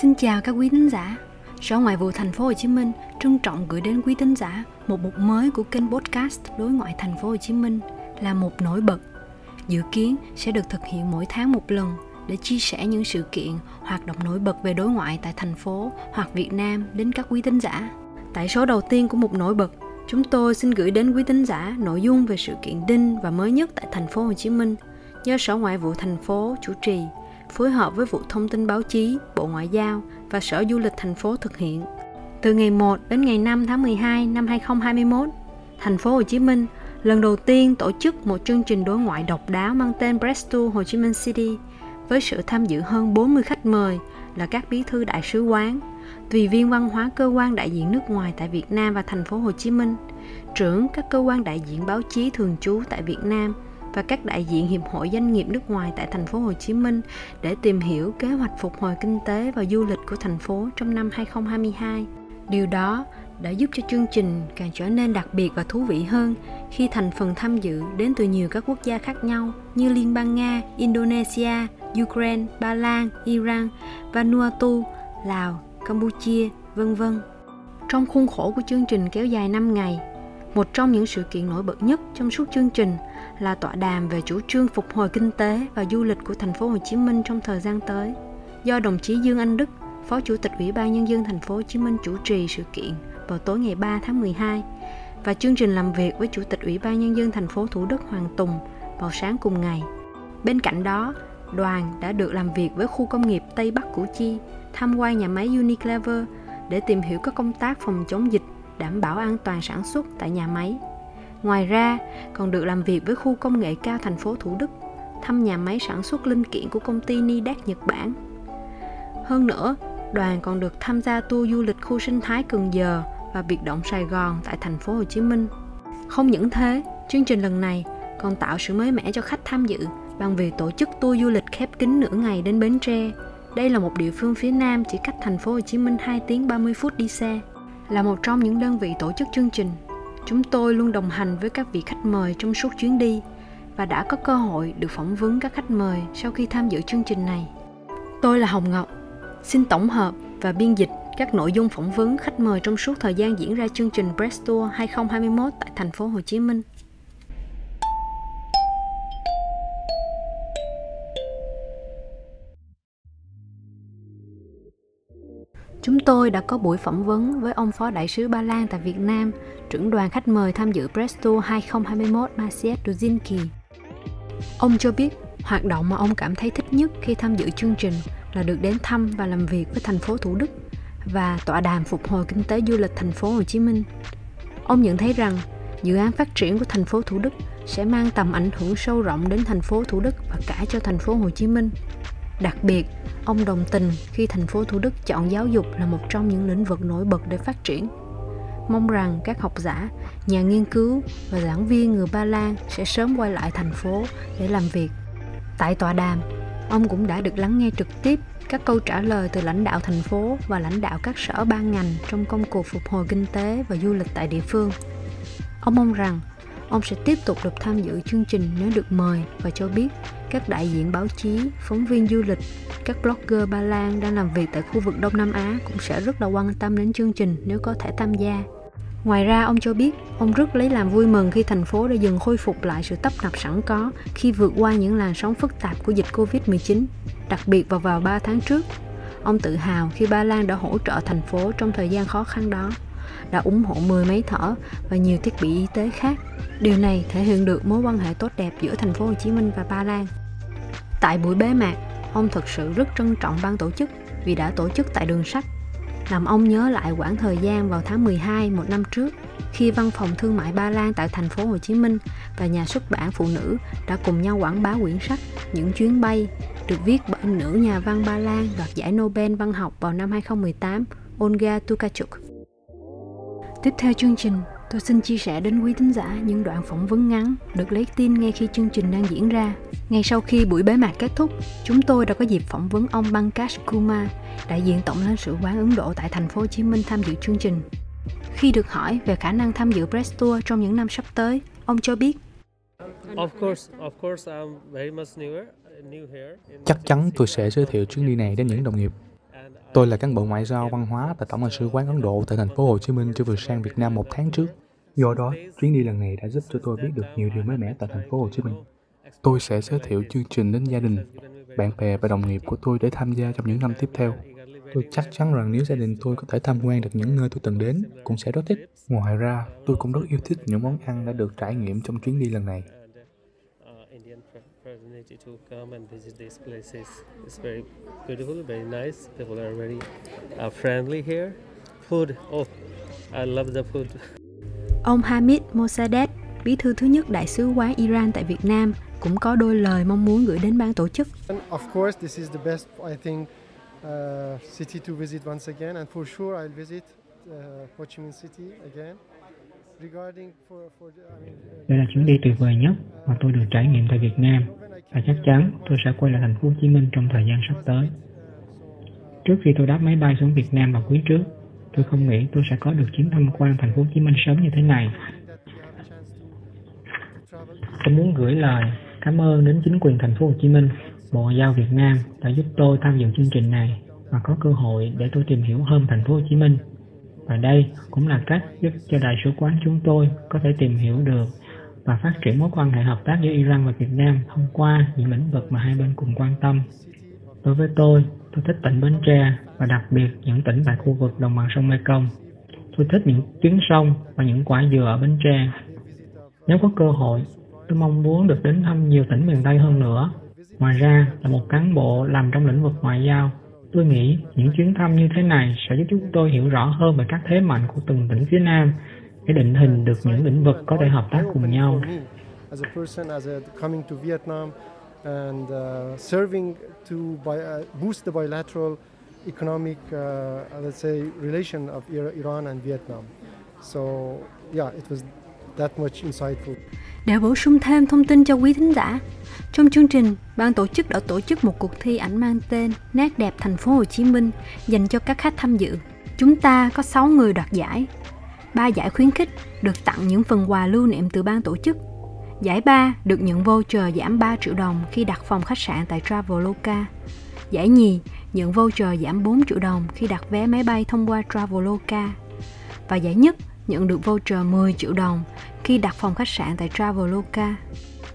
Xin chào các quý thính giả. Sở Ngoại vụ Thành phố Hồ Chí Minh trân trọng gửi đến quý thính giả một mục mới của kênh podcast Đối ngoại Thành phố Hồ Chí Minh là một nổi bật. Dự kiến sẽ được thực hiện mỗi tháng một lần để chia sẻ những sự kiện, hoạt động nổi bật về đối ngoại tại thành phố hoặc Việt Nam đến các quý thính giả. Tại số đầu tiên của một nổi bật, chúng tôi xin gửi đến quý thính giả nội dung về sự kiện đinh và mới nhất tại thành phố Hồ Chí Minh do Sở Ngoại vụ thành phố chủ trì phối hợp với vụ thông tin báo chí, Bộ Ngoại giao và Sở Du lịch thành phố thực hiện. Từ ngày 1 đến ngày 5 tháng 12 năm 2021, thành phố Hồ Chí Minh lần đầu tiên tổ chức một chương trình đối ngoại độc đáo mang tên Presto Hồ Chí Minh City với sự tham dự hơn 40 khách mời là các bí thư đại sứ quán, tùy viên văn hóa cơ quan đại diện nước ngoài tại Việt Nam và thành phố Hồ Chí Minh, trưởng các cơ quan đại diện báo chí thường trú tại Việt Nam và các đại diện hiệp hội doanh nghiệp nước ngoài tại thành phố Hồ Chí Minh để tìm hiểu kế hoạch phục hồi kinh tế và du lịch của thành phố trong năm 2022. Điều đó đã giúp cho chương trình càng trở nên đặc biệt và thú vị hơn khi thành phần tham dự đến từ nhiều các quốc gia khác nhau như Liên bang Nga, Indonesia, Ukraine, Ba Lan, Iran, Vanuatu, Lào, Campuchia, vân vân. Trong khuôn khổ của chương trình kéo dài 5 ngày, một trong những sự kiện nổi bật nhất trong suốt chương trình là tọa đàm về chủ trương phục hồi kinh tế và du lịch của thành phố Hồ Chí Minh trong thời gian tới do đồng chí Dương Anh Đức, Phó Chủ tịch Ủy ban nhân dân thành phố Hồ Chí Minh chủ trì sự kiện vào tối ngày 3 tháng 12 và chương trình làm việc với Chủ tịch Ủy ban nhân dân thành phố Thủ Đức Hoàng Tùng vào sáng cùng ngày. Bên cạnh đó, đoàn đã được làm việc với khu công nghiệp Tây Bắc Củ Chi, tham quan nhà máy Unilever để tìm hiểu các công tác phòng chống dịch, đảm bảo an toàn sản xuất tại nhà máy. Ngoài ra, còn được làm việc với khu công nghệ cao thành phố Thủ Đức, thăm nhà máy sản xuất linh kiện của công ty Nidac Nhật Bản. Hơn nữa, đoàn còn được tham gia tour du lịch khu sinh thái Cần Giờ và biệt động Sài Gòn tại thành phố Hồ Chí Minh. Không những thế, chương trình lần này còn tạo sự mới mẻ cho khách tham dự bằng việc tổ chức tour du lịch khép kín nửa ngày đến Bến Tre. Đây là một địa phương phía Nam chỉ cách thành phố Hồ Chí Minh 2 tiếng 30 phút đi xe. Là một trong những đơn vị tổ chức chương trình, chúng tôi luôn đồng hành với các vị khách mời trong suốt chuyến đi và đã có cơ hội được phỏng vấn các khách mời sau khi tham dự chương trình này. Tôi là Hồng Ngọc, xin tổng hợp và biên dịch các nội dung phỏng vấn khách mời trong suốt thời gian diễn ra chương trình Press Tour 2021 tại thành phố Hồ Chí Minh. Chúng tôi đã có buổi phỏng vấn với ông Phó Đại sứ Ba Lan tại Việt Nam, trưởng đoàn khách mời tham dự Press Tour 2021 Maciej Duzinski. Ông cho biết hoạt động mà ông cảm thấy thích nhất khi tham dự chương trình là được đến thăm và làm việc với thành phố Thủ Đức và tọa đàm phục hồi kinh tế du lịch thành phố Hồ Chí Minh. Ông nhận thấy rằng dự án phát triển của thành phố Thủ Đức sẽ mang tầm ảnh hưởng sâu rộng đến thành phố Thủ Đức và cả cho thành phố Hồ Chí Minh. Đặc biệt, ông đồng tình khi thành phố Thủ Đức chọn giáo dục là một trong những lĩnh vực nổi bật để phát triển. Mong rằng các học giả, nhà nghiên cứu và giảng viên người Ba Lan sẽ sớm quay lại thành phố để làm việc. Tại tọa đàm, ông cũng đã được lắng nghe trực tiếp các câu trả lời từ lãnh đạo thành phố và lãnh đạo các sở ban ngành trong công cuộc phục hồi kinh tế và du lịch tại địa phương. Ông mong rằng ông sẽ tiếp tục được tham dự chương trình nếu được mời và cho biết các đại diện báo chí, phóng viên du lịch, các blogger Ba Lan đang làm việc tại khu vực Đông Nam Á cũng sẽ rất là quan tâm đến chương trình nếu có thể tham gia. Ngoài ra, ông cho biết ông rất lấy làm vui mừng khi thành phố đã dần khôi phục lại sự tấp nập sẵn có khi vượt qua những làn sóng phức tạp của dịch Covid-19, đặc biệt vào vào 3 tháng trước. Ông tự hào khi Ba Lan đã hỗ trợ thành phố trong thời gian khó khăn đó, đã ủng hộ 10 máy thở và nhiều thiết bị y tế khác. Điều này thể hiện được mối quan hệ tốt đẹp giữa thành phố Hồ Chí Minh và Ba Lan. Tại buổi bế mạc, ông thực sự rất trân trọng ban tổ chức vì đã tổ chức tại đường sách làm ông nhớ lại quãng thời gian vào tháng 12 một năm trước khi văn phòng thương mại Ba Lan tại thành phố Hồ Chí Minh và nhà xuất bản phụ nữ đã cùng nhau quảng bá quyển sách Những chuyến bay được viết bởi nữ nhà văn Ba Lan đoạt giải Nobel văn học vào năm 2018 Olga Tukachuk. Tiếp theo chương trình, tôi xin chia sẻ đến quý thính giả những đoạn phỏng vấn ngắn được lấy tin ngay khi chương trình đang diễn ra. Ngay sau khi buổi bế mạc kết thúc, chúng tôi đã có dịp phỏng vấn ông Pankaj Kumar, đại diện tổng lãnh sự quán Ấn Độ tại thành phố Hồ Chí Minh tham dự chương trình. Khi được hỏi về khả năng tham dự Press Tour trong những năm sắp tới, ông cho biết Chắc chắn tôi sẽ giới thiệu chuyến đi này đến những đồng nghiệp. Tôi là cán bộ ngoại giao văn hóa tại Tổng lãnh sự quán Ấn Độ tại thành phố Hồ Chí Minh chưa vừa sang Việt Nam một tháng trước. Do đó, chuyến đi lần này đã giúp cho tôi biết được nhiều điều mới mẻ tại thành phố Hồ Chí Minh. Tôi sẽ giới thiệu chương trình đến gia đình, bạn bè và đồng nghiệp của tôi để tham gia trong những năm tiếp theo. Tôi chắc chắn rằng nếu gia đình tôi có thể tham quan được những nơi tôi từng đến, cũng sẽ rất thích. Ngoài ra, tôi cũng rất yêu thích những món ăn đã được trải nghiệm trong chuyến đi lần này opportunity to come and visit these places. It's very beautiful, very nice. People are very uh, friendly here. Food, oh, I love the food. Ông Hamid Mossadegh, bí thư thứ nhất Đại sứ quán Iran tại Việt Nam, cũng có đôi lời mong muốn gửi đến ban tổ chức. And of course, this is the best, I think, uh, city to visit once again, and for sure I'll visit uh, Ho Chi Minh City again. Đây là chuyến đi tuyệt vời nhất mà tôi được trải nghiệm tại Việt Nam và chắc chắn tôi sẽ quay lại thành phố Hồ Chí Minh trong thời gian sắp tới. Trước khi tôi đáp máy bay xuống Việt Nam vào quý trước, tôi không nghĩ tôi sẽ có được chuyến tham quan thành phố Hồ Chí Minh sớm như thế này. Tôi muốn gửi lời cảm ơn đến chính quyền thành phố Hồ Chí Minh, Bộ Ngoại giao Việt Nam đã giúp tôi tham dự chương trình này và có cơ hội để tôi tìm hiểu hơn thành phố Hồ Chí Minh và đây cũng là cách giúp cho đại sứ quán chúng tôi có thể tìm hiểu được và phát triển mối quan hệ hợp tác giữa Iran và Việt Nam thông qua những lĩnh vực mà hai bên cùng quan tâm. Đối với tôi, tôi thích tỉnh Bến Tre và đặc biệt những tỉnh tại khu vực đồng bằng sông Mekong. Tôi thích những chuyến sông và những quả dừa ở Bến Tre. Nếu có cơ hội, tôi mong muốn được đến thăm nhiều tỉnh miền Tây hơn nữa. Ngoài ra, là một cán bộ làm trong lĩnh vực ngoại giao, Tôi nghĩ những chuyến thăm như thế này sẽ giúp chúng tôi hiểu rõ hơn về các thế mạnh của từng tỉnh phía Nam để định hình được những lĩnh vực có thể hợp tác cùng nhau. As a person, as a coming to Vietnam and uh, serving to by, uh, boost the bilateral economic, uh, let's say, relation of Iran and Vietnam. So, yeah, it was that much insightful. Để bổ sung thêm thông tin cho quý thính giả, trong chương trình, ban tổ chức đã tổ chức một cuộc thi ảnh mang tên Nét đẹp thành phố Hồ Chí Minh dành cho các khách tham dự. Chúng ta có 6 người đoạt giải ba giải khuyến khích được tặng những phần quà lưu niệm từ ban tổ chức. Giải 3 được nhận voucher giảm 3 triệu đồng khi đặt phòng khách sạn tại Traveloka. Giải nhì nhận voucher giảm 4 triệu đồng khi đặt vé máy bay thông qua Traveloka. Và giải nhất nhận được voucher 10 triệu đồng khi đặt phòng khách sạn tại Traveloka.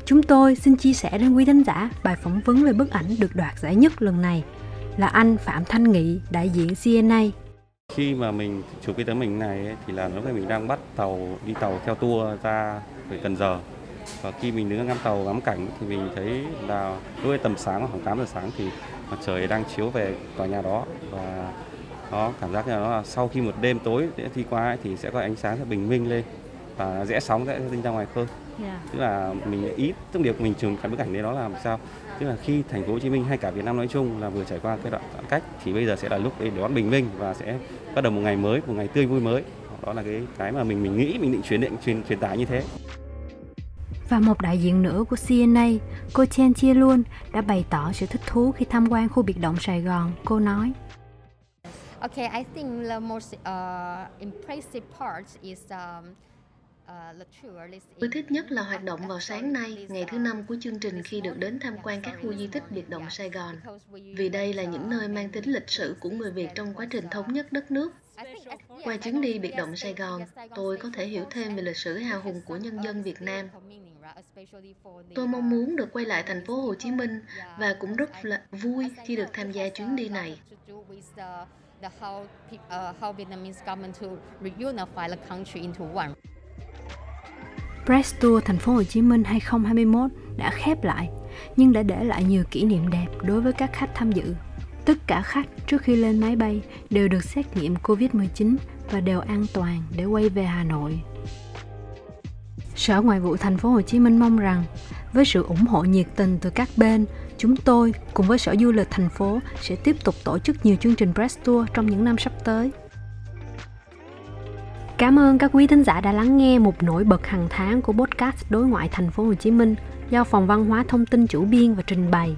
Chúng tôi xin chia sẻ đến quý thính giả bài phỏng vấn về bức ảnh được đoạt giải nhất lần này là anh Phạm Thanh Nghị, đại diện CNA. Khi mà mình chụp cái tấm hình này ấy, thì là lúc này mình đang bắt tàu đi tàu theo tour ra về Cần Giờ. Và khi mình đứng ngắm tàu ngắm cảnh thì mình thấy là lúc tầm sáng khoảng 8 giờ sáng thì mặt trời đang chiếu về tòa nhà đó. Và nó cảm giác như là sau khi một đêm tối đi qua ấy, thì sẽ có ánh sáng sẽ bình minh lên và rẽ sóng sẽ tinh ra ngoài khơi yeah. Dạ. tức là mình ý thông điệp mình trường cái bức ảnh đấy đó là làm sao tức là khi thành phố Hồ Chí Minh hay cả Việt Nam nói chung là vừa trải qua cái đoạn giãn cách thì bây giờ sẽ là lúc để đón bình minh và sẽ bắt đầu một ngày mới một ngày tươi vui mới đó là cái cái mà mình mình nghĩ mình định truyền định truyền truyền tải như thế và một đại diện nữa của CNA, cô Chen Chia Luôn đã bày tỏ sự thích thú khi tham quan khu biệt động Sài Gòn. Cô nói, Okay, I think the most uh, impressive part is um, Tôi thích nhất là hoạt động vào sáng nay, ngày thứ năm của chương trình khi được đến tham quan các khu di tích biệt động Sài Gòn. Vì đây là những nơi mang tính lịch sử của người Việt trong quá trình thống nhất đất nước. Qua chuyến đi biệt động Sài Gòn, tôi có thể hiểu thêm về lịch sử hào hùng của nhân dân Việt Nam. Tôi mong muốn được quay lại thành phố Hồ Chí Minh và cũng rất là vui khi được tham gia chuyến đi này. The how, uh, how Vietnamese government to reunify the country into one. Press Tour Thành phố Hồ Chí Minh 2021 đã khép lại nhưng đã để lại nhiều kỷ niệm đẹp đối với các khách tham dự. Tất cả khách trước khi lên máy bay đều được xét nghiệm Covid-19 và đều an toàn để quay về Hà Nội. Sở Ngoại vụ Thành phố Hồ Chí Minh mong rằng với sự ủng hộ nhiệt tình từ các bên, chúng tôi cùng với Sở Du lịch thành phố sẽ tiếp tục tổ chức nhiều chương trình press tour trong những năm sắp tới. Cảm ơn các quý thính giả đã lắng nghe một nổi bật hàng tháng của podcast đối ngoại thành phố Hồ Chí Minh do Phòng Văn hóa Thông tin chủ biên và trình bày.